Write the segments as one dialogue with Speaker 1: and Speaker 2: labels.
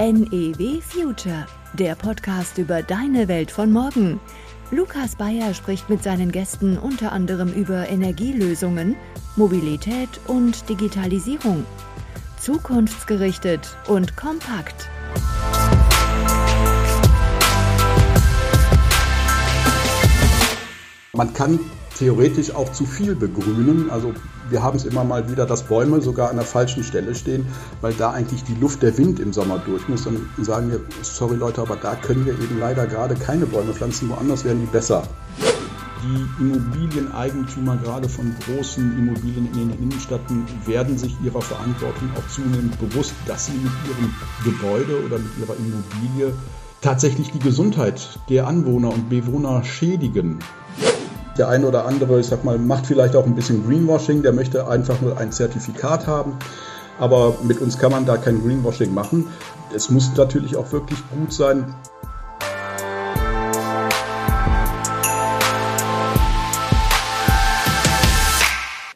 Speaker 1: NEW Future, der Podcast über deine Welt von morgen. Lukas Bayer spricht mit seinen Gästen unter anderem über Energielösungen, Mobilität und Digitalisierung. Zukunftsgerichtet und kompakt.
Speaker 2: Man kann theoretisch auch zu viel begrünen. Also wir haben es immer mal wieder, dass Bäume sogar an der falschen Stelle stehen, weil da eigentlich die Luft, der Wind im Sommer durch muss. Dann sagen wir, sorry Leute, aber da können wir eben leider gerade keine Bäume pflanzen, woanders wären die besser. Die Immobilieneigentümer, gerade von großen Immobilien in den Innenstädten, werden sich ihrer Verantwortung auch zunehmend bewusst, dass sie mit ihrem Gebäude oder mit ihrer Immobilie tatsächlich die Gesundheit der Anwohner und Bewohner schädigen. Der eine oder andere, ich sag mal, macht vielleicht auch ein bisschen Greenwashing, der möchte einfach nur ein Zertifikat haben. Aber mit uns kann man da kein Greenwashing machen. Es muss natürlich auch wirklich gut sein.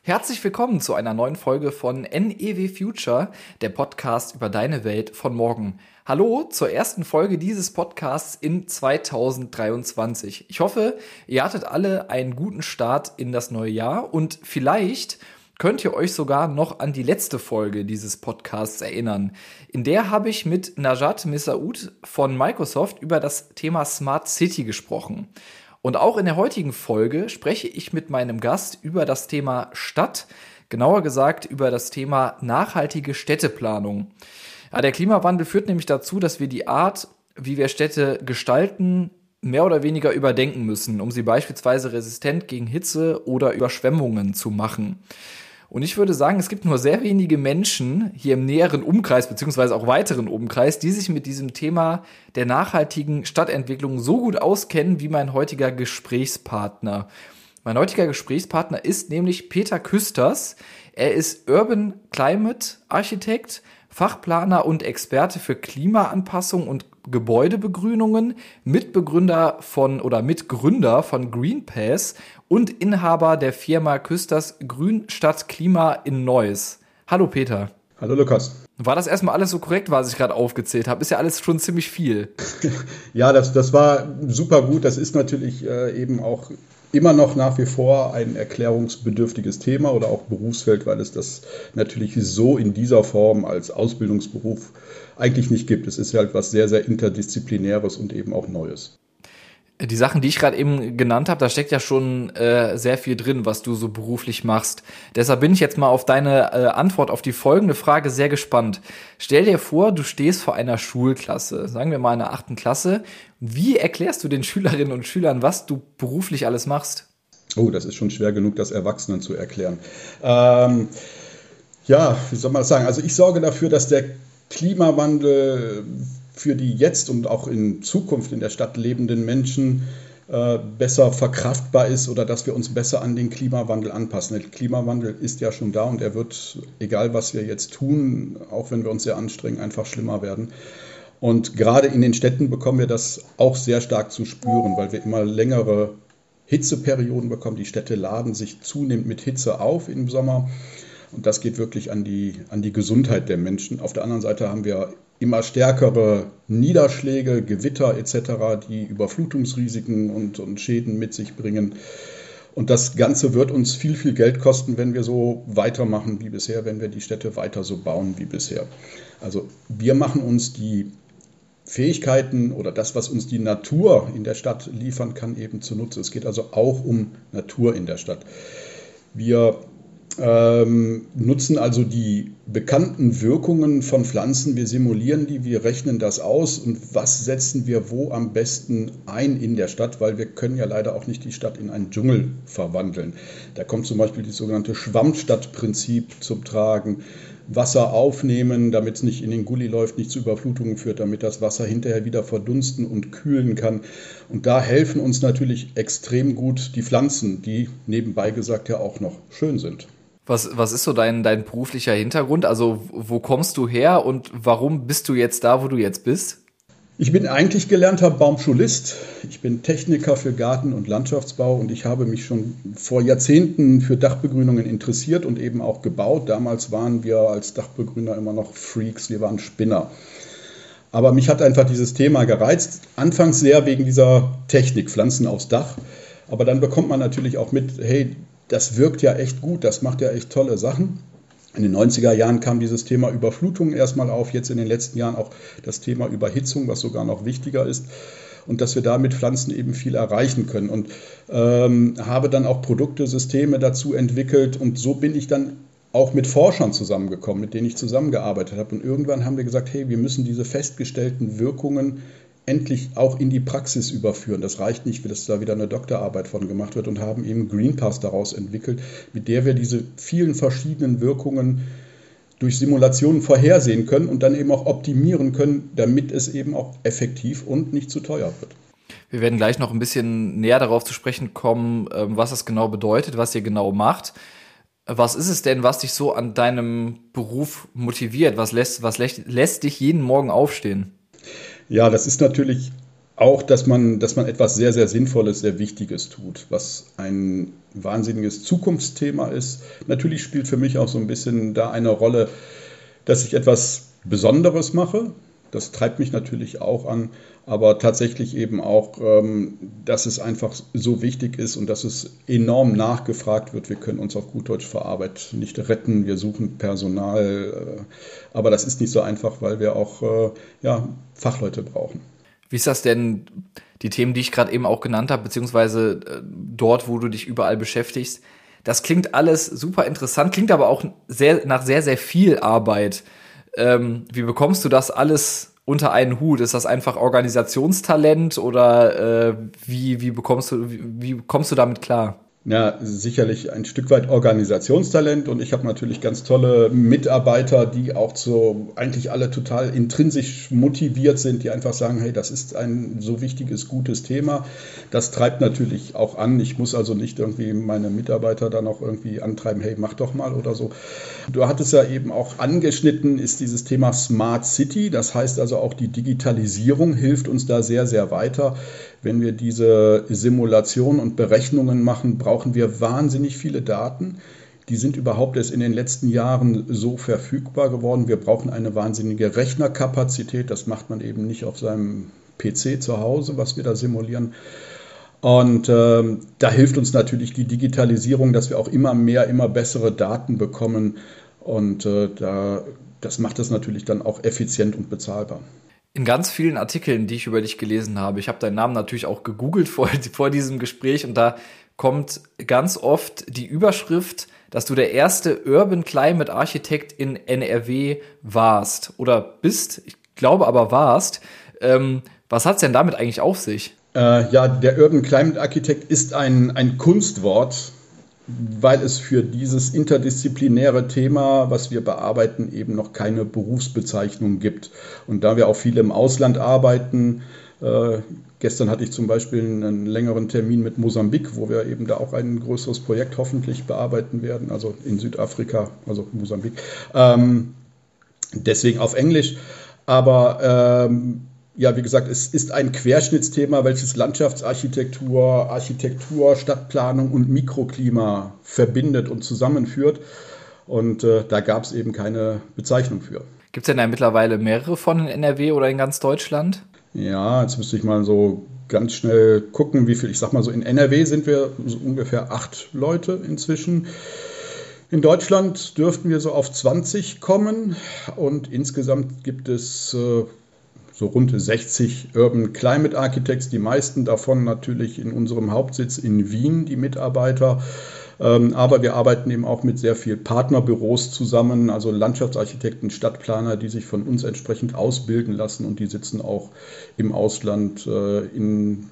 Speaker 3: Herzlich willkommen zu einer neuen Folge von NEW Future, der Podcast über deine Welt von morgen. Hallo zur ersten Folge dieses Podcasts in 2023. Ich hoffe, ihr hattet alle einen guten Start in das neue Jahr und vielleicht könnt ihr euch sogar noch an die letzte Folge dieses Podcasts erinnern. In der habe ich mit Najat Missaoud von Microsoft über das Thema Smart City gesprochen. Und auch in der heutigen Folge spreche ich mit meinem Gast über das Thema Stadt, genauer gesagt über das Thema nachhaltige Städteplanung. Ja, der Klimawandel führt nämlich dazu, dass wir die Art, wie wir Städte gestalten, mehr oder weniger überdenken müssen, um sie beispielsweise resistent gegen Hitze oder Überschwemmungen zu machen. Und ich würde sagen, es gibt nur sehr wenige Menschen hier im näheren Umkreis, beziehungsweise auch weiteren Umkreis, die sich mit diesem Thema der nachhaltigen Stadtentwicklung so gut auskennen wie mein heutiger Gesprächspartner. Mein heutiger Gesprächspartner ist nämlich Peter Küsters. Er ist Urban Climate Architekt, Fachplaner und Experte für Klimaanpassung und Gebäudebegrünungen, Mitbegründer von oder Mitgründer von Greenpass und Inhaber der Firma Küsters Grün Stadt Klima in Neuss. Hallo Peter.
Speaker 2: Hallo Lukas.
Speaker 3: War das erstmal alles so korrekt, was ich gerade aufgezählt habe? Ist ja alles schon ziemlich viel.
Speaker 2: ja, das, das war super gut. Das ist natürlich äh, eben auch immer noch nach wie vor ein erklärungsbedürftiges Thema oder auch Berufsfeld, weil es das natürlich so in dieser Form als Ausbildungsberuf eigentlich nicht gibt. Es ist halt was sehr, sehr interdisziplinäres und eben auch Neues
Speaker 3: die Sachen, die ich gerade eben genannt habe, da steckt ja schon äh, sehr viel drin, was du so beruflich machst. Deshalb bin ich jetzt mal auf deine äh, Antwort auf die folgende Frage sehr gespannt. Stell dir vor, du stehst vor einer Schulklasse, sagen wir mal in der achten Klasse. Wie erklärst du den Schülerinnen und Schülern, was du beruflich alles machst?
Speaker 2: Oh, das ist schon schwer genug, das Erwachsenen zu erklären. Ähm, ja, wie soll man das sagen? Also ich sorge dafür, dass der Klimawandel für die jetzt und auch in Zukunft in der Stadt lebenden Menschen äh, besser verkraftbar ist oder dass wir uns besser an den Klimawandel anpassen. Der Klimawandel ist ja schon da und er wird, egal was wir jetzt tun, auch wenn wir uns sehr anstrengen, einfach schlimmer werden. Und gerade in den Städten bekommen wir das auch sehr stark zu spüren, weil wir immer längere Hitzeperioden bekommen. Die Städte laden sich zunehmend mit Hitze auf im Sommer. Und das geht wirklich an die, an die Gesundheit der Menschen. Auf der anderen Seite haben wir immer stärkere Niederschläge, Gewitter etc., die Überflutungsrisiken und, und Schäden mit sich bringen. Und das Ganze wird uns viel, viel Geld kosten, wenn wir so weitermachen wie bisher, wenn wir die Städte weiter so bauen wie bisher. Also wir machen uns die Fähigkeiten oder das, was uns die Natur in der Stadt liefern kann, eben zunutze. Es geht also auch um Natur in der Stadt. Wir ähm, nutzen also die bekannten Wirkungen von Pflanzen, wir simulieren die, wir rechnen das aus und was setzen wir wo am besten ein in der Stadt, weil wir können ja leider auch nicht die Stadt in einen Dschungel verwandeln. Da kommt zum Beispiel das sogenannte Schwammstadtprinzip zum Tragen. Wasser aufnehmen, damit es nicht in den Gully läuft, nicht zu Überflutungen führt, damit das Wasser hinterher wieder verdunsten und kühlen kann. Und da helfen uns natürlich extrem gut die Pflanzen, die nebenbei gesagt ja auch noch schön sind.
Speaker 3: Was, was ist so dein, dein beruflicher Hintergrund? Also wo kommst du her und warum bist du jetzt da, wo du jetzt bist?
Speaker 2: Ich bin eigentlich gelernter Baumschulist. Ich bin Techniker für Garten- und Landschaftsbau und ich habe mich schon vor Jahrzehnten für Dachbegrünungen interessiert und eben auch gebaut. Damals waren wir als Dachbegrüner immer noch Freaks, wir waren Spinner. Aber mich hat einfach dieses Thema gereizt. Anfangs sehr wegen dieser Technik, Pflanzen aufs Dach. Aber dann bekommt man natürlich auch mit, hey, das wirkt ja echt gut, das macht ja echt tolle Sachen. In den 90er Jahren kam dieses Thema Überflutung erstmal auf, jetzt in den letzten Jahren auch das Thema Überhitzung, was sogar noch wichtiger ist. Und dass wir da mit Pflanzen eben viel erreichen können. Und ähm, habe dann auch Produkte, Systeme dazu entwickelt. Und so bin ich dann auch mit Forschern zusammengekommen, mit denen ich zusammengearbeitet habe. Und irgendwann haben wir gesagt, hey, wir müssen diese festgestellten Wirkungen endlich auch in die Praxis überführen. Das reicht nicht, dass da wieder eine Doktorarbeit von gemacht wird und haben eben Greenpass daraus entwickelt, mit der wir diese vielen verschiedenen Wirkungen durch Simulationen vorhersehen können und dann eben auch optimieren können, damit es eben auch effektiv und nicht zu teuer wird.
Speaker 3: Wir werden gleich noch ein bisschen näher darauf zu sprechen kommen, ähm, was das genau bedeutet, was ihr genau macht. Was ist es denn, was dich so an deinem Beruf motiviert? Was lässt, was lässt, lässt dich jeden Morgen aufstehen?
Speaker 2: Ja, das ist natürlich auch, dass man, dass man etwas sehr, sehr Sinnvolles, sehr Wichtiges tut, was ein wahnsinniges Zukunftsthema ist. Natürlich spielt für mich auch so ein bisschen da eine Rolle, dass ich etwas Besonderes mache, das treibt mich natürlich auch an, aber tatsächlich eben auch, ähm, dass es einfach so wichtig ist und dass es enorm nachgefragt wird. Wir können uns auf gut Deutsch vor Arbeit nicht retten, wir suchen Personal, äh, aber das ist nicht so einfach, weil wir auch äh, ja, Fachleute brauchen.
Speaker 3: Wie ist das denn, die Themen, die ich gerade eben auch genannt habe, beziehungsweise äh, dort, wo du dich überall beschäftigst? Das klingt alles super interessant, klingt aber auch sehr, nach sehr, sehr viel Arbeit. Ähm, wie bekommst du das alles unter einen Hut? Ist das einfach Organisationstalent oder äh, wie, wie bekommst du, wie, wie kommst du damit klar?
Speaker 2: Ja, sicherlich ein Stück weit Organisationstalent und ich habe natürlich ganz tolle Mitarbeiter, die auch so eigentlich alle total intrinsisch motiviert sind, die einfach sagen, hey, das ist ein so wichtiges, gutes Thema. Das treibt natürlich auch an. Ich muss also nicht irgendwie meine Mitarbeiter dann auch irgendwie antreiben, hey, mach doch mal oder so. Du hattest ja eben auch angeschnitten, ist dieses Thema Smart City. Das heißt also auch die Digitalisierung hilft uns da sehr, sehr weiter. Wenn wir diese Simulationen und Berechnungen machen, brauchen wir wahnsinnig viele Daten. Die sind überhaupt erst in den letzten Jahren so verfügbar geworden. Wir brauchen eine wahnsinnige Rechnerkapazität. Das macht man eben nicht auf seinem PC zu Hause, was wir da simulieren. Und äh, da hilft uns natürlich die Digitalisierung, dass wir auch immer mehr, immer bessere Daten bekommen. Und äh, da, das macht es natürlich dann auch effizient und bezahlbar
Speaker 3: in ganz vielen Artikeln, die ich über dich gelesen habe, ich habe deinen Namen natürlich auch gegoogelt vor, vor diesem Gespräch und da kommt ganz oft die Überschrift, dass du der erste Urban Climate Architekt in NRW warst oder bist, ich glaube aber warst. Ähm, was hat es denn damit eigentlich auf sich?
Speaker 2: Äh, ja, der Urban Climate Architect ist ein, ein Kunstwort weil es für dieses interdisziplinäre Thema, was wir bearbeiten, eben noch keine Berufsbezeichnung gibt. Und da wir auch viele im Ausland arbeiten, äh, gestern hatte ich zum Beispiel einen längeren Termin mit Mosambik, wo wir eben da auch ein größeres Projekt hoffentlich bearbeiten werden, also in Südafrika, also Mosambik. Ähm, deswegen auf Englisch. Aber ähm, ja, wie gesagt, es ist ein Querschnittsthema, welches Landschaftsarchitektur, Architektur, Stadtplanung und Mikroklima verbindet und zusammenführt. Und äh, da gab es eben keine Bezeichnung für.
Speaker 3: Gibt es denn da mittlerweile mehrere von in NRW oder in ganz Deutschland?
Speaker 2: Ja, jetzt müsste ich mal so ganz schnell gucken, wie viel. Ich sag mal so, in NRW sind wir so ungefähr acht Leute inzwischen. In Deutschland dürften wir so auf 20 kommen und insgesamt gibt es äh, so rund 60 Urban Climate Architects, die meisten davon natürlich in unserem Hauptsitz in Wien, die Mitarbeiter. Ähm, aber wir arbeiten eben auch mit sehr vielen Partnerbüros zusammen, also Landschaftsarchitekten, Stadtplaner, die sich von uns entsprechend ausbilden lassen und die sitzen auch im Ausland, äh, in,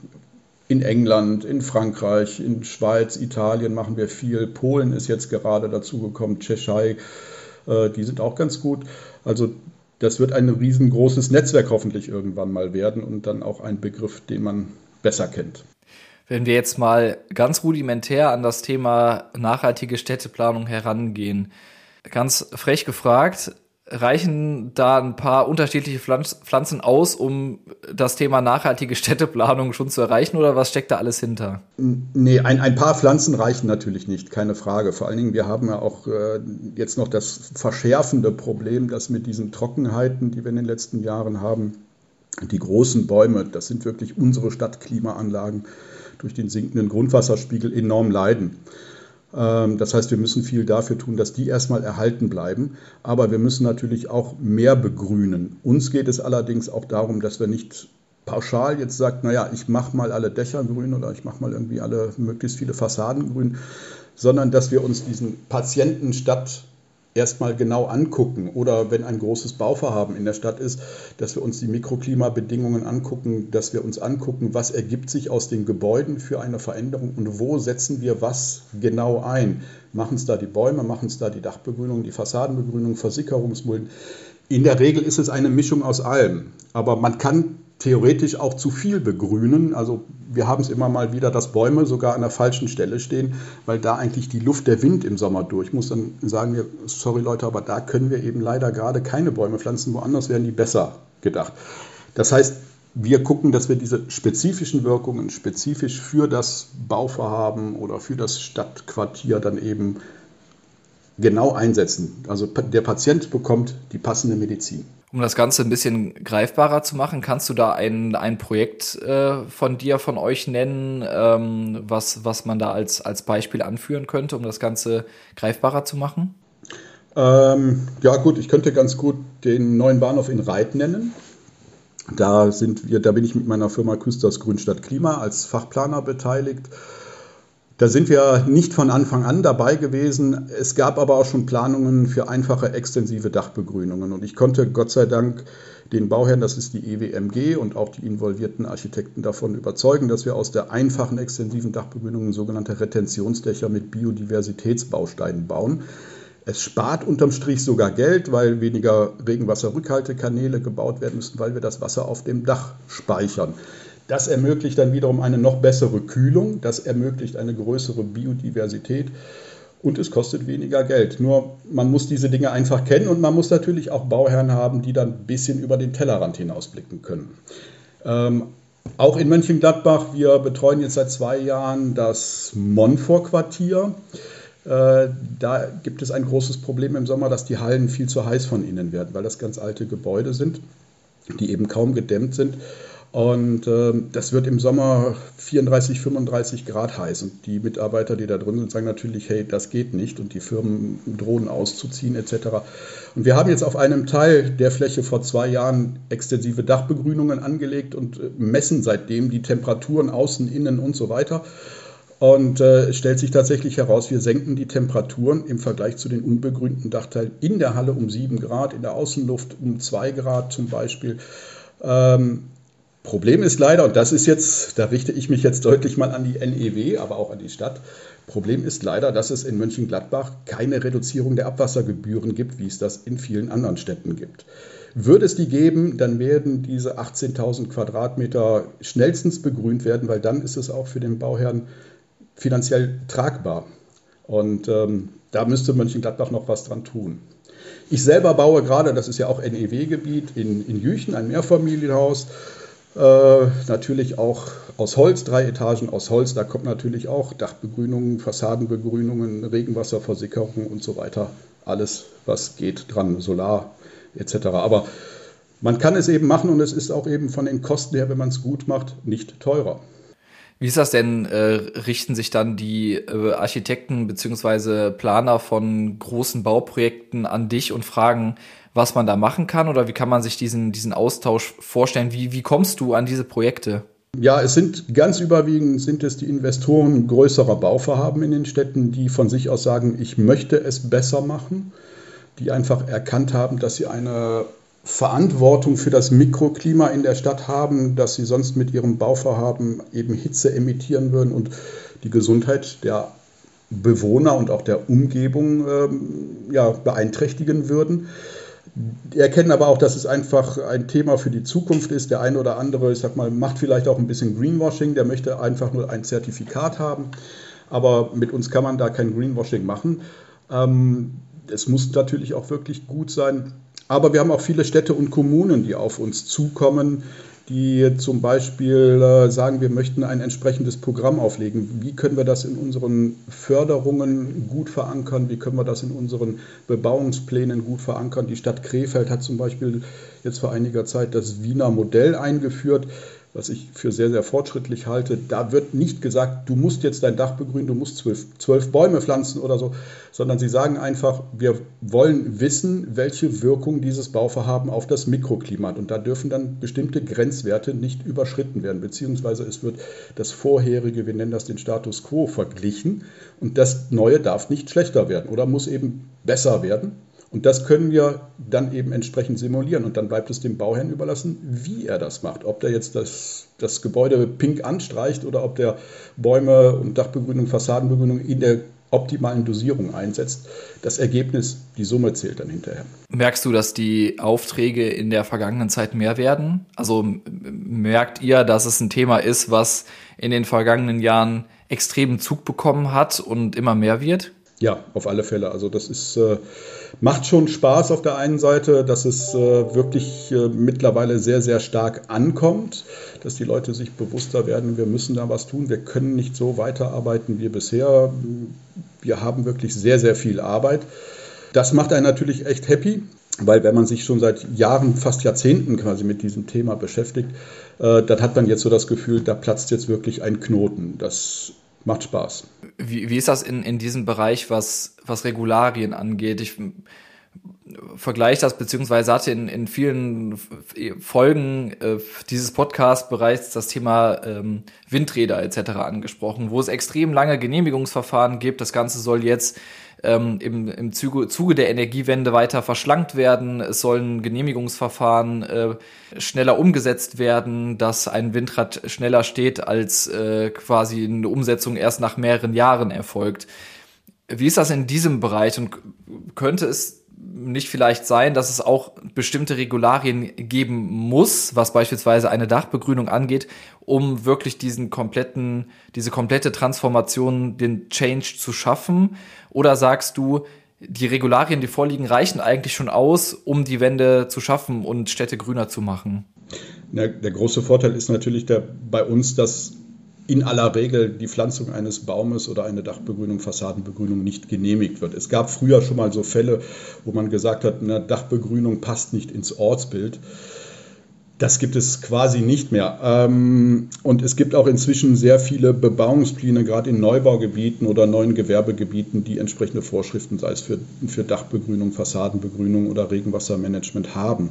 Speaker 2: in England, in Frankreich, in Schweiz, Italien machen wir viel. Polen ist jetzt gerade dazugekommen, Tschechei, äh, die sind auch ganz gut. Also das wird ein riesengroßes Netzwerk hoffentlich irgendwann mal werden und dann auch ein Begriff, den man besser kennt.
Speaker 3: Wenn wir jetzt mal ganz rudimentär an das Thema nachhaltige Städteplanung herangehen, ganz frech gefragt, reichen da ein paar unterschiedliche Pflanzen aus, um das Thema nachhaltige Städteplanung schon zu erreichen oder was steckt da alles hinter?
Speaker 2: Nee, ein, ein paar Pflanzen reichen natürlich nicht, keine Frage. Vor allen Dingen, wir haben ja auch äh, jetzt noch das verschärfende Problem, dass mit diesen Trockenheiten, die wir in den letzten Jahren haben, Die großen Bäume, das sind wirklich unsere Stadtklimaanlagen, durch den sinkenden Grundwasserspiegel enorm leiden. Ähm, das heißt, wir müssen viel dafür tun, dass die erstmal erhalten bleiben. Aber wir müssen natürlich auch mehr begrünen. Uns geht es allerdings auch darum, dass wir nicht pauschal jetzt sagt, naja, ich mache mal alle Dächer grün oder ich mache mal irgendwie alle möglichst viele Fassaden grün, sondern dass wir uns diesen Patientenstadt erstmal genau angucken oder wenn ein großes Bauvorhaben in der Stadt ist, dass wir uns die Mikroklimabedingungen angucken, dass wir uns angucken, was ergibt sich aus den Gebäuden für eine Veränderung und wo setzen wir was genau ein. Machen es da die Bäume, machen es da die Dachbegrünung, die Fassadenbegrünung, Versickerungsmulden. In der Regel ist es eine Mischung aus allem, aber man kann theoretisch auch zu viel begrünen. Also wir haben es immer mal wieder, dass Bäume sogar an der falschen Stelle stehen, weil da eigentlich die Luft, der Wind im Sommer durch muss. Dann sagen wir, sorry Leute, aber da können wir eben leider gerade keine Bäume pflanzen, woanders wären die besser gedacht. Das heißt, wir gucken, dass wir diese spezifischen Wirkungen spezifisch für das Bauvorhaben oder für das Stadtquartier dann eben genau einsetzen. Also der Patient bekommt die passende Medizin.
Speaker 3: Um das Ganze ein bisschen greifbarer zu machen, kannst du da ein, ein Projekt äh, von dir, von euch nennen, ähm, was, was man da als, als Beispiel anführen könnte, um das Ganze greifbarer zu machen?
Speaker 2: Ähm, ja gut, ich könnte ganz gut den neuen Bahnhof in Reit nennen. Da, sind wir, da bin ich mit meiner Firma Küsters Grünstadt Klima als Fachplaner beteiligt. Da sind wir nicht von Anfang an dabei gewesen. Es gab aber auch schon Planungen für einfache extensive Dachbegrünungen. Und ich konnte Gott sei Dank den Bauherrn, das ist die EWMG und auch die involvierten Architekten davon überzeugen, dass wir aus der einfachen extensiven Dachbegrünung sogenannte Retentionsdächer mit Biodiversitätsbausteinen bauen. Es spart unterm Strich sogar Geld, weil weniger Regenwasserrückhaltekanäle gebaut werden müssen, weil wir das Wasser auf dem Dach speichern. Das ermöglicht dann wiederum eine noch bessere Kühlung, das ermöglicht eine größere Biodiversität und es kostet weniger Geld. Nur man muss diese Dinge einfach kennen und man muss natürlich auch Bauherren haben, die dann ein bisschen über den Tellerrand hinausblicken können. Ähm, auch in Mönchengladbach, wir betreuen jetzt seit zwei Jahren das Monfort-Quartier. Äh, da gibt es ein großes Problem im Sommer, dass die Hallen viel zu heiß von innen werden, weil das ganz alte Gebäude sind, die eben kaum gedämmt sind. Und äh, das wird im Sommer 34, 35 Grad heiß. Und die Mitarbeiter, die da drin sind, sagen natürlich, hey, das geht nicht. Und die Firmen drohen auszuziehen etc. Und wir haben jetzt auf einem Teil der Fläche vor zwei Jahren extensive Dachbegrünungen angelegt und äh, messen seitdem die Temperaturen außen, innen und so weiter. Und äh, es stellt sich tatsächlich heraus, wir senken die Temperaturen im Vergleich zu den unbegrünten Dachteilen in der Halle um 7 Grad, in der Außenluft um 2 Grad zum Beispiel. Ähm, Problem ist leider, und das ist jetzt, da richte ich mich jetzt deutlich mal an die NEW, aber auch an die Stadt. Problem ist leider, dass es in Mönchengladbach keine Reduzierung der Abwassergebühren gibt, wie es das in vielen anderen Städten gibt. Würde es die geben, dann werden diese 18.000 Quadratmeter schnellstens begrünt werden, weil dann ist es auch für den Bauherrn finanziell tragbar. Und ähm, da müsste Mönchengladbach noch was dran tun. Ich selber baue gerade, das ist ja auch NEW-Gebiet, in, in Jüchen ein Mehrfamilienhaus. Äh, natürlich auch aus Holz, drei Etagen aus Holz. Da kommt natürlich auch Dachbegrünungen, Fassadenbegrünungen, Regenwasserversickerung und so weiter. Alles, was geht dran, Solar etc. Aber man kann es eben machen und es ist auch eben von den Kosten her, wenn man es gut macht, nicht teurer.
Speaker 3: Wie ist das denn? Äh, richten sich dann die äh, Architekten bzw. Planer von großen Bauprojekten an dich und fragen, was man da machen kann oder wie kann man sich diesen, diesen Austausch vorstellen? Wie, wie kommst du an diese Projekte?
Speaker 2: Ja, es sind ganz überwiegend sind es die Investoren größerer Bauvorhaben in den Städten, die von sich aus sagen, ich möchte es besser machen, die einfach erkannt haben, dass sie eine Verantwortung für das Mikroklima in der Stadt haben, dass sie sonst mit ihrem Bauvorhaben eben Hitze emittieren würden und die Gesundheit der Bewohner und auch der Umgebung ähm, ja, beeinträchtigen würden. Erkennen aber auch, dass es einfach ein Thema für die Zukunft ist. Der eine oder andere, ich sag mal, macht vielleicht auch ein bisschen Greenwashing, der möchte einfach nur ein Zertifikat haben. Aber mit uns kann man da kein Greenwashing machen. Ähm, es muss natürlich auch wirklich gut sein. Aber wir haben auch viele Städte und Kommunen, die auf uns zukommen, die zum Beispiel äh, sagen, wir möchten ein entsprechendes Programm auflegen. Wie können wir das in unseren Förderungen gut verankern? Wie können wir das in unseren Bebauungsplänen gut verankern? Die Stadt Krefeld hat zum Beispiel jetzt vor einiger Zeit das Wiener Modell eingeführt was ich für sehr, sehr fortschrittlich halte. Da wird nicht gesagt, du musst jetzt dein Dach begrünen, du musst zwölf, zwölf Bäume pflanzen oder so, sondern sie sagen einfach, wir wollen wissen, welche Wirkung dieses Bauvorhaben auf das Mikroklima hat. Und da dürfen dann bestimmte Grenzwerte nicht überschritten werden, beziehungsweise es wird das vorherige, wir nennen das den Status quo, verglichen und das Neue darf nicht schlechter werden oder muss eben besser werden. Und das können wir dann eben entsprechend simulieren. Und dann bleibt es dem Bauherrn überlassen, wie er das macht. Ob der jetzt das, das Gebäude pink anstreicht oder ob der Bäume und Dachbegrünung, Fassadenbegrünung in der optimalen Dosierung einsetzt. Das Ergebnis, die Summe zählt dann hinterher.
Speaker 3: Merkst du, dass die Aufträge in der vergangenen Zeit mehr werden? Also merkt ihr, dass es ein Thema ist, was in den vergangenen Jahren extremen Zug bekommen hat und immer mehr wird?
Speaker 2: Ja, auf alle Fälle. Also das ist, äh, macht schon Spaß auf der einen Seite, dass es äh, wirklich äh, mittlerweile sehr, sehr stark ankommt, dass die Leute sich bewusster werden, wir müssen da was tun, wir können nicht so weiterarbeiten wie bisher. Wir haben wirklich sehr, sehr viel Arbeit. Das macht einen natürlich echt happy, weil wenn man sich schon seit Jahren, fast Jahrzehnten quasi mit diesem Thema beschäftigt, äh, dann hat man jetzt so das Gefühl, da platzt jetzt wirklich ein Knoten. Das macht Spaß.
Speaker 3: Wie, wie ist das in, in diesem Bereich, was, was Regularien angeht? Ich vergleiche das, beziehungsweise hatte in, in vielen Folgen äh, dieses Podcasts bereits das Thema ähm, Windräder etc. angesprochen, wo es extrem lange Genehmigungsverfahren gibt. Das Ganze soll jetzt ähm, im, im Zuge, Zuge der Energiewende weiter verschlankt werden. Es sollen Genehmigungsverfahren äh, schneller umgesetzt werden, dass ein Windrad schneller steht, als äh, quasi eine Umsetzung erst nach mehreren Jahren erfolgt. Wie ist das in diesem Bereich und könnte es nicht vielleicht sein, dass es auch bestimmte Regularien geben muss, was beispielsweise eine Dachbegrünung angeht, um wirklich diesen kompletten, diese komplette Transformation, den Change zu schaffen? Oder sagst du, die Regularien, die vorliegen, reichen eigentlich schon aus, um die Wende zu schaffen und Städte grüner zu machen?
Speaker 2: Der, große Vorteil ist natürlich der, bei uns, dass in aller Regel die Pflanzung eines Baumes oder eine Dachbegrünung, Fassadenbegrünung nicht genehmigt wird. Es gab früher schon mal so Fälle, wo man gesagt hat, eine Dachbegrünung passt nicht ins Ortsbild. Das gibt es quasi nicht mehr. Ähm, und es gibt auch inzwischen sehr viele Bebauungspläne, gerade in Neubaugebieten oder neuen Gewerbegebieten, die entsprechende Vorschriften, sei es für, für Dachbegrünung, Fassadenbegrünung oder Regenwassermanagement haben.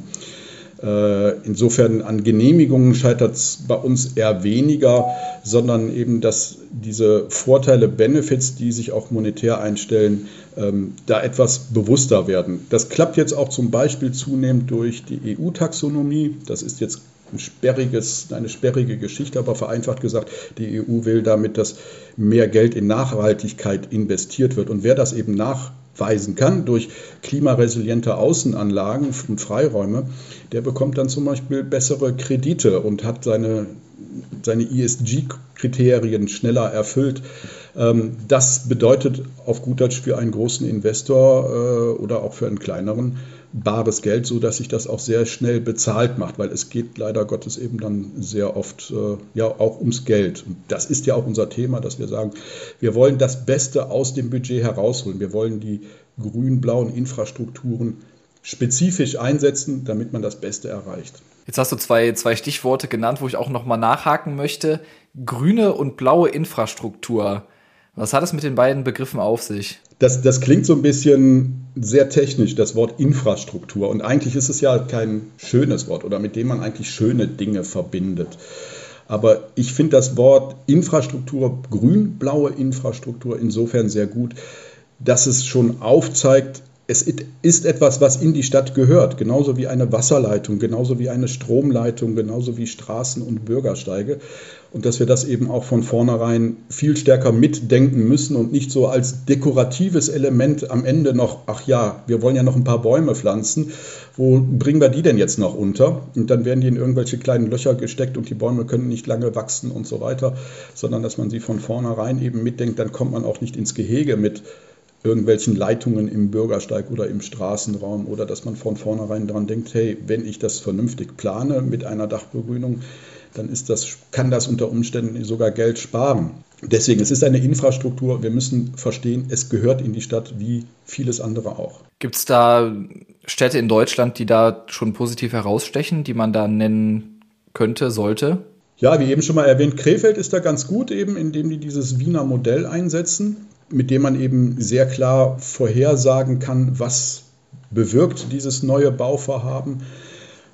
Speaker 2: Äh, insofern an Genehmigungen scheitert es bei uns eher weniger, sondern eben, dass diese Vorteile, Benefits, die sich auch monetär einstellen, ähm, da etwas bewusster werden. Das klappt jetzt auch zum Beispiel zunehmend durch die EU-Taxonomie. Das ist jetzt ein sperriges, eine sperrige Geschichte, aber vereinfacht gesagt, die EU will damit, dass mehr Geld in Nachhaltigkeit investiert wird. Und wer das eben nach weisen kann durch klimaresiliente Außenanlagen und Freiräume, der bekommt dann zum Beispiel bessere Kredite und hat seine, seine ESG-Kriterien schneller erfüllt. Ähm, das bedeutet auf gut Deutsch für einen großen Investor äh, oder auch für einen kleineren bares Geld, so dass sich das auch sehr schnell bezahlt macht, weil es geht leider Gottes eben dann sehr oft äh, ja auch ums Geld. Und das ist ja auch unser Thema, dass wir sagen, wir wollen das Beste aus dem Budget herausholen. Wir wollen die grün-blauen Infrastrukturen spezifisch einsetzen, damit man das Beste erreicht.
Speaker 3: Jetzt hast du zwei, zwei Stichworte genannt, wo ich auch nochmal nachhaken möchte. Grüne und blaue Infrastruktur. Was hat es mit den beiden Begriffen auf sich?
Speaker 2: Das, das klingt so ein bisschen sehr technisch, das Wort Infrastruktur. Und eigentlich ist es ja kein schönes Wort oder mit dem man eigentlich schöne Dinge verbindet. Aber ich finde das Wort Infrastruktur, grün-blaue Infrastruktur, insofern sehr gut, dass es schon aufzeigt, es ist etwas, was in die Stadt gehört, genauso wie eine Wasserleitung, genauso wie eine Stromleitung, genauso wie Straßen und Bürgersteige. Und dass wir das eben auch von vornherein viel stärker mitdenken müssen und nicht so als dekoratives Element am Ende noch, ach ja, wir wollen ja noch ein paar Bäume pflanzen, wo bringen wir die denn jetzt noch unter? Und dann werden die in irgendwelche kleinen Löcher gesteckt und die Bäume können nicht lange wachsen und so weiter, sondern dass man sie von vornherein eben mitdenkt, dann kommt man auch nicht ins Gehege mit irgendwelchen Leitungen im Bürgersteig oder im Straßenraum oder dass man von vornherein daran denkt, hey, wenn ich das vernünftig plane mit einer Dachbegrünung, dann ist das, kann das unter Umständen sogar Geld sparen. Deswegen, es ist eine Infrastruktur. Wir müssen verstehen, es gehört in die Stadt wie vieles andere auch.
Speaker 3: Gibt es da Städte in Deutschland, die da schon positiv herausstechen, die man da nennen könnte, sollte?
Speaker 2: Ja, wie eben schon mal erwähnt, Krefeld ist da ganz gut, eben indem die dieses Wiener Modell einsetzen, mit dem man eben sehr klar vorhersagen kann, was bewirkt dieses neue Bauvorhaben.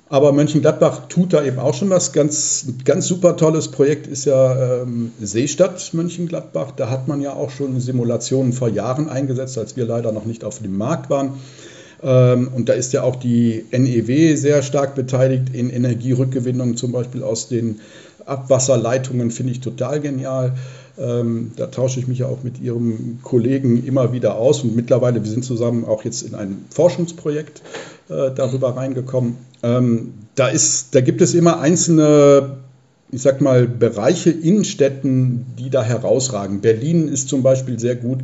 Speaker 2: Aber Mönchengladbach tut da eben auch schon was. Ganz, ganz super tolles Projekt ist ja ähm, Seestadt Mönchengladbach. Da hat man ja auch schon Simulationen vor Jahren eingesetzt, als wir leider noch nicht auf dem Markt waren. Ähm, und da ist ja auch die NEW sehr stark beteiligt in Energierückgewinnung, zum Beispiel aus den Abwasserleitungen, finde ich total genial. Ähm, da tausche ich mich ja auch mit Ihrem Kollegen immer wieder aus und mittlerweile, wir sind zusammen auch jetzt in ein Forschungsprojekt äh, darüber reingekommen. Ähm, da, ist, da gibt es immer einzelne, ich sag mal, Bereiche in Städten, die da herausragen. Berlin ist zum Beispiel sehr gut.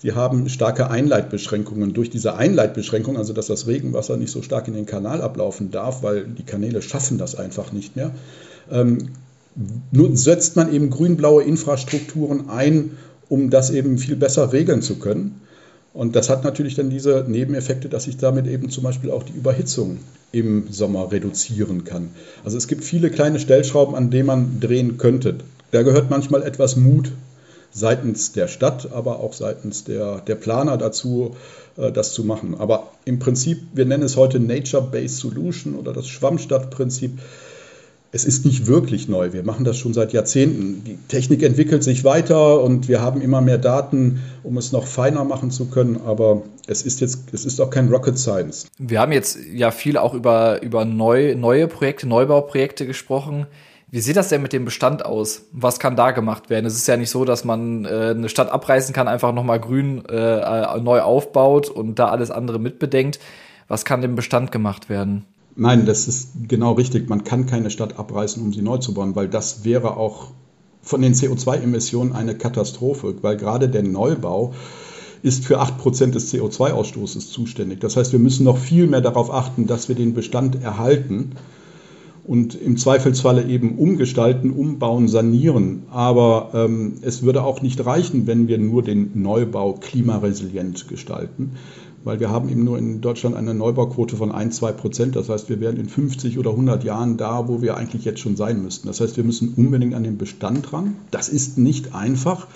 Speaker 2: Sie haben starke Einleitbeschränkungen. Durch diese Einleitbeschränkung, also dass das Regenwasser nicht so stark in den Kanal ablaufen darf, weil die Kanäle schaffen das einfach nicht mehr, ähm, setzt man eben grün-blaue Infrastrukturen ein, um das eben viel besser regeln zu können. Und das hat natürlich dann diese Nebeneffekte, dass ich damit eben zum Beispiel auch die Überhitzung im Sommer reduzieren kann. Also es gibt viele kleine Stellschrauben, an denen man drehen könnte. Da gehört manchmal etwas Mut seitens der Stadt, aber auch seitens der, der Planer dazu, äh, das zu machen. Aber im Prinzip, wir nennen es heute Nature-Based Solution oder das Schwammstadtprinzip es ist nicht wirklich neu. Wir machen das schon seit Jahrzehnten. Die Technik entwickelt sich weiter und wir haben immer mehr Daten, um es noch feiner machen zu können. Aber es ist jetzt, es ist auch kein Rocket Science.
Speaker 3: Wir haben jetzt ja viel auch über, über neu, neue Projekte, Neubauprojekte gesprochen. Wie sieht das denn mit dem Bestand aus? Was kann da gemacht werden? Es ist ja nicht so, dass man äh, eine Stadt abreißen kann, einfach nochmal grün äh, neu aufbaut und da alles andere mitbedenkt. Was kann dem Bestand gemacht werden?
Speaker 2: Nein, das ist genau richtig. Man kann keine Stadt abreißen, um sie neu zu bauen, weil das wäre auch von den CO2-Emissionen eine Katastrophe, weil gerade der Neubau ist für 8% des CO2-Ausstoßes zuständig. Das heißt, wir müssen noch viel mehr darauf achten, dass wir den Bestand erhalten und im Zweifelsfalle eben umgestalten, umbauen, sanieren. Aber ähm, es würde auch nicht reichen, wenn wir nur den Neubau klimaresilient gestalten weil wir haben eben nur in Deutschland eine Neubauquote von 1, 2 Prozent. Das heißt, wir wären in 50 oder 100 Jahren da, wo wir eigentlich jetzt schon sein müssten. Das heißt, wir müssen unbedingt an den Bestand ran. Das ist nicht einfach.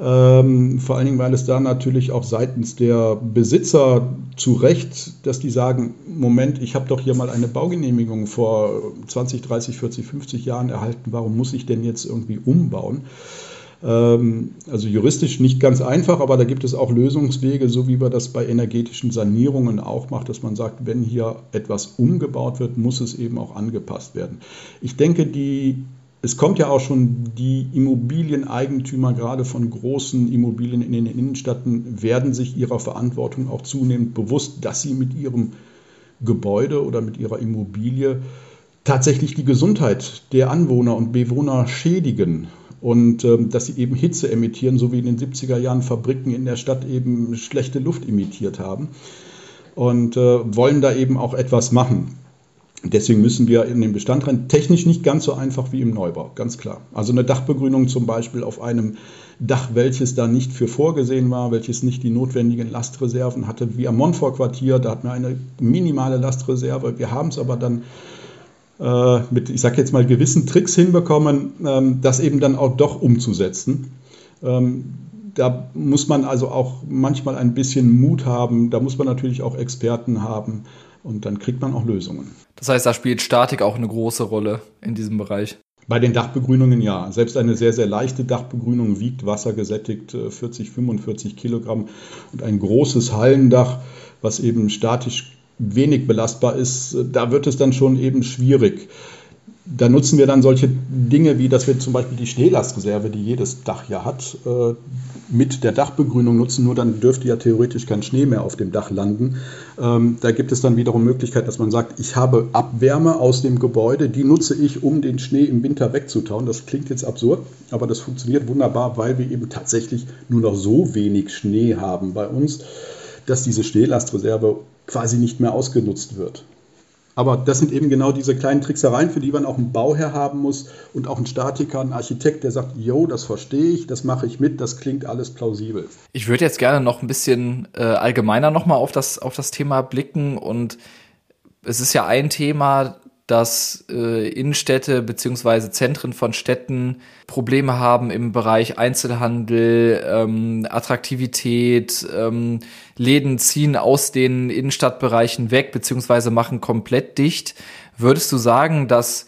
Speaker 2: Ähm, vor allen Dingen, weil es da natürlich auch seitens der Besitzer zu Recht, dass die sagen, Moment, ich habe doch hier mal eine Baugenehmigung vor 20, 30, 40, 50 Jahren erhalten, warum muss ich denn jetzt irgendwie umbauen? Ähm, also juristisch nicht ganz einfach, aber da gibt es auch Lösungswege, so wie man das bei energetischen Sanierungen auch macht, dass man sagt, wenn hier etwas umgebaut wird, muss es eben auch angepasst werden. Ich denke, die es kommt ja auch schon, die Immobilieneigentümer, gerade von großen Immobilien in den Innenstädten, werden sich ihrer Verantwortung auch zunehmend bewusst, dass sie mit ihrem Gebäude oder mit ihrer Immobilie tatsächlich die Gesundheit der Anwohner und Bewohner schädigen und ähm, dass sie eben Hitze emittieren, so wie in den 70er Jahren Fabriken in der Stadt eben schlechte Luft emittiert haben und äh, wollen da eben auch etwas machen. Deswegen müssen wir in den Bestand rein. Technisch nicht ganz so einfach wie im Neubau, ganz klar. Also eine Dachbegrünung zum Beispiel auf einem Dach, welches da nicht für vorgesehen war, welches nicht die notwendigen Lastreserven hatte, wie am Montfort-Quartier, da hatten wir eine minimale Lastreserve. Wir haben es aber dann äh, mit, ich sage jetzt mal, gewissen Tricks hinbekommen, ähm, das eben dann auch doch umzusetzen. Ähm, da muss man also auch manchmal ein bisschen Mut haben, da muss man natürlich auch Experten haben und dann kriegt man auch Lösungen.
Speaker 3: Das heißt, da spielt Statik auch eine große Rolle in diesem Bereich.
Speaker 2: Bei den Dachbegrünungen ja. Selbst eine sehr, sehr leichte Dachbegrünung wiegt wassergesättigt 40, 45 Kilogramm. Und ein großes Hallendach, was eben statisch wenig belastbar ist, da wird es dann schon eben schwierig. Da nutzen wir dann solche Dinge wie, dass wir zum Beispiel die Schneelastreserve, die jedes Dach ja hat, äh, mit der Dachbegrünung nutzen, nur dann dürfte ja theoretisch kein Schnee mehr auf dem Dach landen. Ähm, da gibt es dann wiederum Möglichkeit, dass man sagt, ich habe Abwärme aus dem Gebäude, die nutze ich, um den Schnee im Winter wegzutauen. Das klingt jetzt absurd, aber das funktioniert wunderbar, weil wir eben tatsächlich nur noch so wenig Schnee haben bei uns, dass diese Schneelastreserve quasi nicht mehr ausgenutzt wird. Aber das sind eben genau diese kleinen Tricksereien, für die man auch einen Bauherr haben muss und auch einen Statiker, einen Architekt, der sagt, jo, das verstehe ich, das mache ich mit, das klingt alles plausibel.
Speaker 3: Ich würde jetzt gerne noch ein bisschen äh, allgemeiner nochmal auf das, auf das Thema blicken und es ist ja ein Thema, dass äh, Innenstädte beziehungsweise Zentren von Städten Probleme haben im Bereich Einzelhandel, ähm, Attraktivität, ähm, Läden ziehen aus den Innenstadtbereichen weg beziehungsweise machen komplett dicht. Würdest du sagen, dass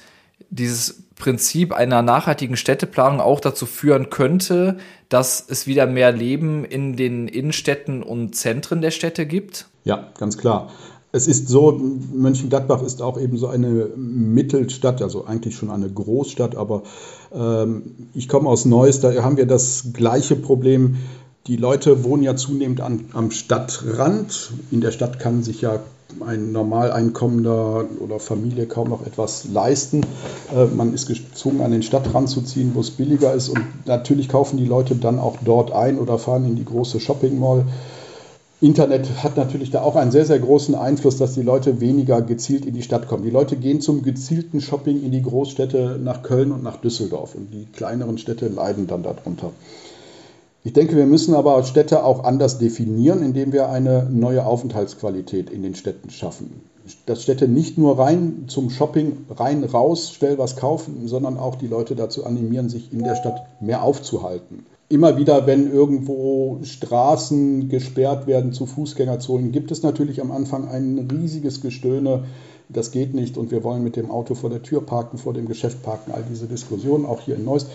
Speaker 3: dieses Prinzip einer nachhaltigen Städteplanung auch dazu führen könnte, dass es wieder mehr Leben in den Innenstädten und Zentren der Städte gibt?
Speaker 2: Ja, ganz klar es ist so, Mönchengladbach ist auch eben so eine Mittelstadt, also eigentlich schon eine Großstadt, aber ähm, ich komme aus Neuss, da haben wir das gleiche Problem. Die Leute wohnen ja zunehmend an, am Stadtrand. In der Stadt kann sich ja ein Normaleinkommender oder Familie kaum noch etwas leisten. Äh, man ist gezwungen, an den Stadtrand zu ziehen, wo es billiger ist. Und natürlich kaufen die Leute dann auch dort ein oder fahren in die große Shopping Mall. Internet hat natürlich da auch einen sehr, sehr großen Einfluss, dass die Leute weniger gezielt in die Stadt kommen. Die Leute gehen zum gezielten Shopping in die Großstädte nach Köln und nach Düsseldorf und die kleineren Städte leiden dann darunter. Ich denke, wir müssen aber Städte auch anders definieren, indem wir eine neue Aufenthaltsqualität in den Städten schaffen. Dass Städte nicht nur rein zum Shopping, rein raus, schnell was kaufen, sondern auch die Leute dazu animieren, sich in der Stadt mehr aufzuhalten immer wieder, wenn irgendwo Straßen gesperrt werden zu Fußgängerzonen, gibt es natürlich am Anfang ein riesiges Gestöhne. Das geht nicht und wir wollen mit dem Auto vor der Tür parken, vor dem Geschäft parken, all diese Diskussionen, auch hier in Neuss.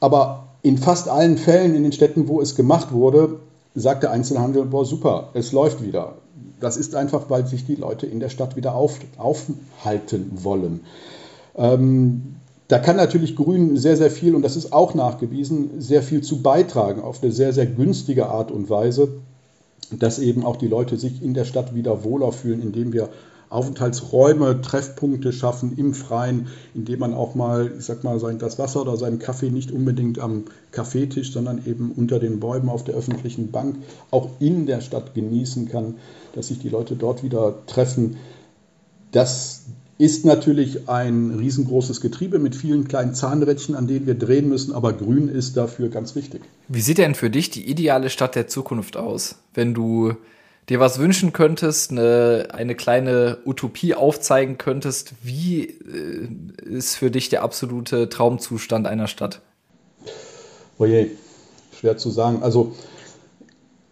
Speaker 2: Aber in fast allen Fällen in den Städten, wo es gemacht wurde, sagt der Einzelhandel, boah, super, es läuft wieder. Das ist einfach, weil sich die Leute in der Stadt wieder auf, aufhalten wollen. Ähm, da kann natürlich Grün sehr, sehr viel, und das ist auch nachgewiesen, sehr viel zu beitragen, auf eine sehr, sehr günstige Art und Weise, dass eben auch die Leute sich in der Stadt wieder wohler fühlen, indem wir Aufenthaltsräume, Treffpunkte schaffen im Freien, indem man auch mal, ich sag mal, sein Glas Wasser oder seinen Kaffee nicht unbedingt am Kaffeetisch, sondern eben unter den Bäumen auf der öffentlichen Bank auch in der Stadt genießen kann, dass sich die Leute dort wieder treffen. Das ist natürlich ein riesengroßes Getriebe mit vielen kleinen Zahnrädchen, an denen wir drehen müssen, aber grün ist dafür ganz wichtig.
Speaker 3: Wie sieht denn für dich die ideale Stadt der Zukunft aus, wenn du dir was wünschen könntest, eine, eine kleine Utopie aufzeigen könntest, wie äh, ist für dich der absolute Traumzustand einer Stadt?
Speaker 2: Oje, schwer zu sagen. Also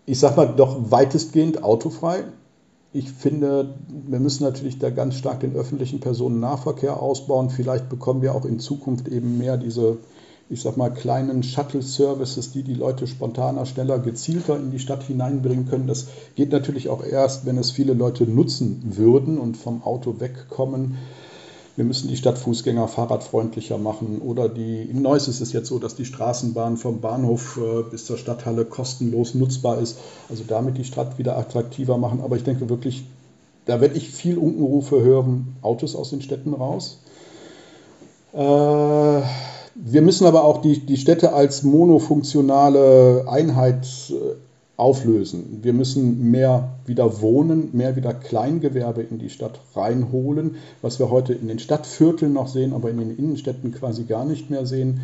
Speaker 2: ich sag mal doch weitestgehend autofrei ich finde, wir müssen natürlich da ganz stark den öffentlichen Personennahverkehr ausbauen. Vielleicht bekommen wir auch in Zukunft eben mehr diese, ich sag mal, kleinen Shuttle-Services, die die Leute spontaner, schneller, gezielter in die Stadt hineinbringen können. Das geht natürlich auch erst, wenn es viele Leute nutzen würden und vom Auto wegkommen wir müssen die Stadt Fußgänger fahrradfreundlicher machen. Oder die, in Neuss ist es jetzt so, dass die Straßenbahn vom Bahnhof äh, bis zur Stadthalle kostenlos nutzbar ist. Also damit die Stadt wieder attraktiver machen. Aber ich denke wirklich, da werde ich viel Unkenrufe hören, Autos aus den Städten raus. Äh, wir müssen aber auch die, die Städte als monofunktionale Einheit äh, auflösen. Wir müssen mehr wieder Wohnen, mehr wieder Kleingewerbe in die Stadt reinholen, was wir heute in den Stadtvierteln noch sehen, aber in den Innenstädten quasi gar nicht mehr sehen.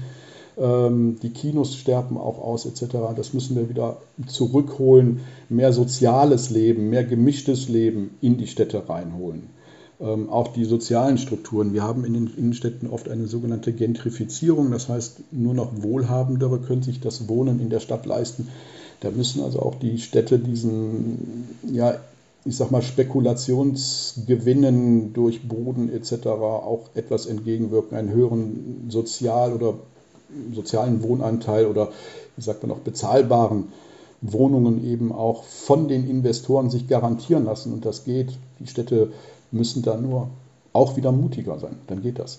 Speaker 2: Ähm, die Kinos sterben auch aus etc. Das müssen wir wieder zurückholen, mehr soziales Leben, mehr gemischtes Leben in die Städte reinholen. Ähm, auch die sozialen Strukturen. Wir haben in den Innenstädten oft eine sogenannte Gentrifizierung, das heißt, nur noch Wohlhabendere können sich das Wohnen in der Stadt leisten. Da müssen also auch die Städte diesen, ja, ich sag mal, Spekulationsgewinnen durch Boden etc. auch etwas entgegenwirken, einen höheren Sozial- oder sozialen Wohnanteil oder, wie sagt man auch, bezahlbaren Wohnungen eben auch von den Investoren sich garantieren lassen. Und das geht. Die Städte müssen da nur auch wieder mutiger sein. Dann geht das.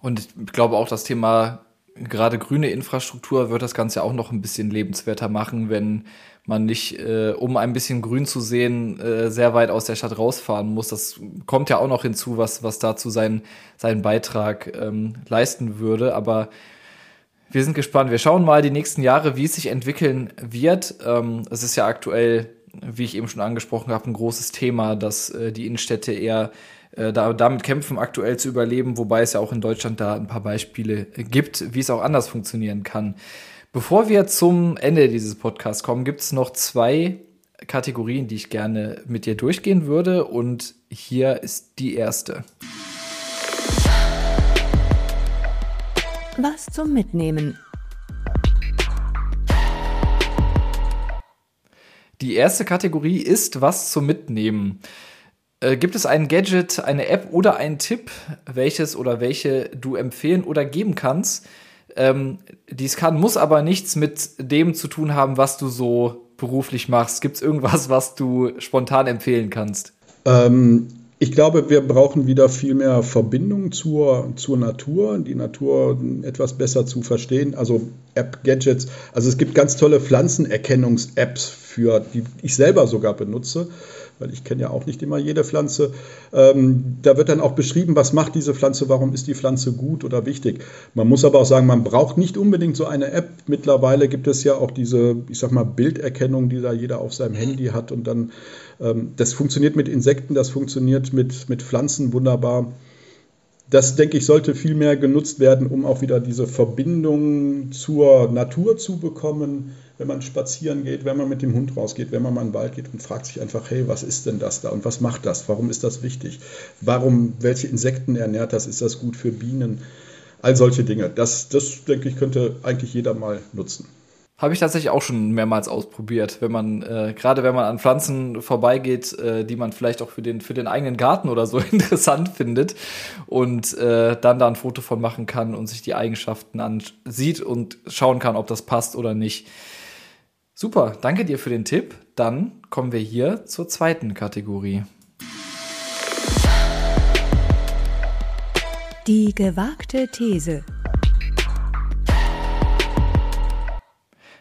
Speaker 3: Und ich glaube auch das Thema gerade grüne Infrastruktur wird das Ganze auch noch ein bisschen lebenswerter machen, wenn man nicht, äh, um ein bisschen grün zu sehen, äh, sehr weit aus der Stadt rausfahren muss. Das kommt ja auch noch hinzu, was, was dazu seinen, seinen Beitrag ähm, leisten würde. Aber wir sind gespannt. Wir schauen mal die nächsten Jahre, wie es sich entwickeln wird. Ähm, es ist ja aktuell, wie ich eben schon angesprochen habe, ein großes Thema, dass äh, die Innenstädte eher äh, da, damit kämpfen, aktuell zu überleben, wobei es ja auch in Deutschland da ein paar Beispiele gibt, wie es auch anders funktionieren kann. Bevor wir zum Ende dieses Podcasts kommen, gibt es noch zwei Kategorien, die ich gerne mit dir durchgehen würde. Und hier ist die erste.
Speaker 1: Was zum Mitnehmen.
Speaker 3: Die erste Kategorie ist was zum Mitnehmen. Äh, gibt es ein Gadget, eine App oder einen Tipp, welches oder welche du empfehlen oder geben kannst? Ähm, dies kann, muss aber nichts mit dem zu tun haben, was du so beruflich machst. Gibt es irgendwas, was du spontan empfehlen kannst?
Speaker 2: Ähm, ich glaube, wir brauchen wieder viel mehr Verbindung zur, zur Natur, die Natur etwas besser zu verstehen. Also App-Gadgets. Also es gibt ganz tolle Pflanzenerkennungs-Apps, für die ich selber sogar benutze weil ich kenne ja auch nicht immer jede Pflanze. Ähm, da wird dann auch beschrieben, was macht diese Pflanze, warum ist die Pflanze gut oder wichtig. Man muss aber auch sagen, man braucht nicht unbedingt so eine App. Mittlerweile gibt es ja auch diese, ich sag mal, Bilderkennung, die da jeder auf seinem Handy hat und dann, ähm, das funktioniert mit Insekten, das funktioniert mit, mit Pflanzen wunderbar das, denke ich, sollte viel mehr genutzt werden, um auch wieder diese Verbindung zur Natur zu bekommen, wenn man spazieren geht, wenn man mit dem Hund rausgeht, wenn man mal in den Wald geht und fragt sich einfach, hey, was ist denn das da und was macht das? Warum ist das wichtig? Warum, welche Insekten ernährt das? Ist das gut für Bienen? All solche Dinge. Das, das denke ich, könnte eigentlich jeder mal nutzen.
Speaker 3: Habe ich tatsächlich auch schon mehrmals ausprobiert, wenn man, äh, gerade wenn man an Pflanzen vorbeigeht, äh, die man vielleicht auch für den, für den eigenen Garten oder so interessant findet und äh, dann da ein Foto von machen kann und sich die Eigenschaften ansieht und schauen kann, ob das passt oder nicht. Super, danke dir für den Tipp. Dann kommen wir hier zur zweiten Kategorie.
Speaker 1: Die gewagte These.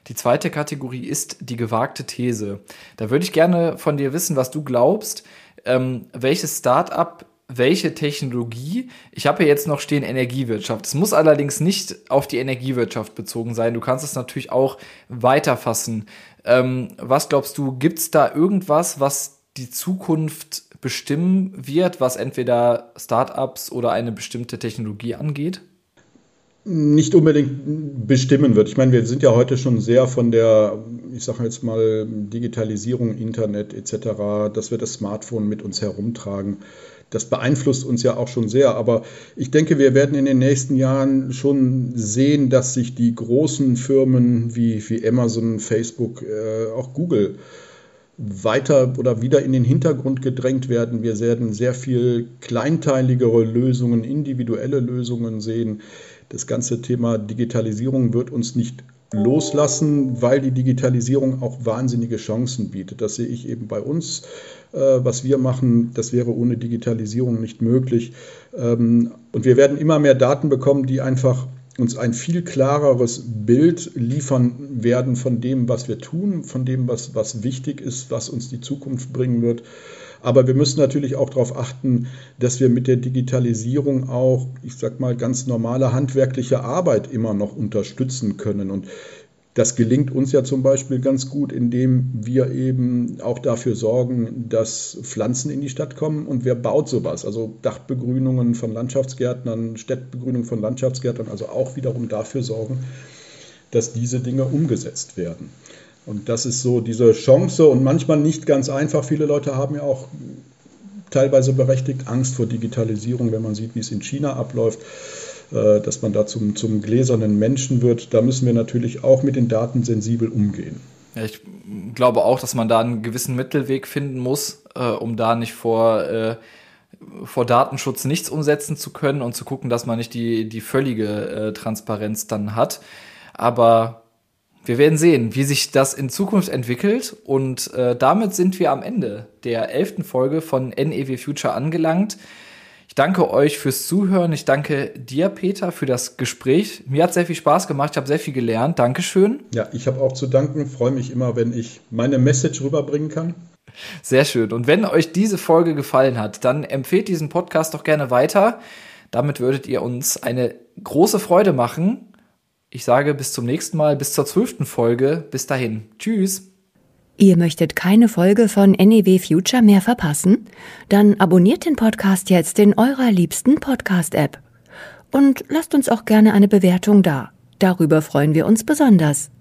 Speaker 3: Die zweite Kategorie ist die gewagte These. Da würde ich gerne von dir wissen, was du glaubst, ähm, welches Startup welche Technologie. Ich habe hier jetzt noch stehen Energiewirtschaft. Es muss allerdings nicht auf die Energiewirtschaft bezogen sein. Du kannst es natürlich auch weiterfassen. Ähm, was glaubst du, gibt es da irgendwas, was die Zukunft bestimmen wird, was entweder Startups oder eine bestimmte Technologie angeht?
Speaker 2: Nicht unbedingt bestimmen wird. Ich meine, wir sind ja heute schon sehr von der, ich sage jetzt mal, Digitalisierung, Internet etc., dass wir das Smartphone mit uns herumtragen das beeinflusst uns ja auch schon sehr. Aber ich denke, wir werden in den nächsten Jahren schon sehen, dass sich die großen Firmen wie, wie Amazon, Facebook, äh, auch Google weiter oder wieder in den Hintergrund gedrängt werden. Wir werden sehr viel kleinteiligere Lösungen, individuelle Lösungen sehen. Das ganze Thema Digitalisierung wird uns nicht loslassen, weil die Digitalisierung auch wahnsinnige Chancen bietet. Das sehe ich eben bei uns äh, was wir machen, das wäre ohne Digitalisierung nicht möglich. Ähm, und wir werden immer mehr Daten bekommen, die einfach uns ein viel klareres Bild liefern werden von dem, was wir tun, von dem, was, was wichtig ist, was uns die Zukunft bringen wird. Aber wir müssen natürlich auch darauf achten, dass wir mit der Digitalisierung auch, ich sag mal, ganz normale handwerkliche Arbeit immer noch unterstützen können. Und das gelingt uns ja zum Beispiel ganz gut, indem wir eben auch dafür sorgen, dass Pflanzen in die Stadt kommen. Und wer baut sowas? Also Dachbegrünungen von Landschaftsgärtnern, Städtbegrünung von Landschaftsgärtnern, also auch wiederum dafür sorgen, dass diese Dinge umgesetzt werden. Und das ist so diese Chance und manchmal nicht ganz einfach. Viele Leute haben ja auch teilweise berechtigt Angst vor Digitalisierung, wenn man sieht, wie es in China abläuft. Äh, dass man da zum, zum gläsernen Menschen wird. Da müssen wir natürlich auch mit den Daten sensibel umgehen.
Speaker 3: Ja, ich glaube auch, dass man da einen gewissen Mittelweg finden muss, äh, um da nicht vor, äh, vor Datenschutz nichts umsetzen zu können und zu gucken, dass man nicht die, die völlige Transparenz dann hat. Aber wir werden sehen, wie sich das in Zukunft entwickelt. Und äh, damit sind wir am Ende der elften Folge von NEW Future angelangt. Ich danke euch fürs Zuhören. Ich danke dir, Peter, für das Gespräch. Mir hat sehr viel Spaß gemacht. Ich habe sehr viel gelernt. Dankeschön.
Speaker 2: Ja, ich habe auch zu danken. Freue mich immer, wenn ich meine Message rüberbringen kann.
Speaker 3: Sehr schön. Und wenn euch diese Folge gefallen hat, dann empfehlt diesen Podcast doch gerne weiter. Damit würdet ihr uns eine große Freude machen. Ich sage bis zum nächsten Mal, bis zur zwölften Folge. Bis dahin. Tschüss.
Speaker 1: Ihr möchtet keine Folge von NEW Future mehr verpassen? Dann abonniert den Podcast jetzt in eurer liebsten Podcast-App. Und lasst uns auch gerne eine Bewertung da. Darüber freuen wir uns besonders.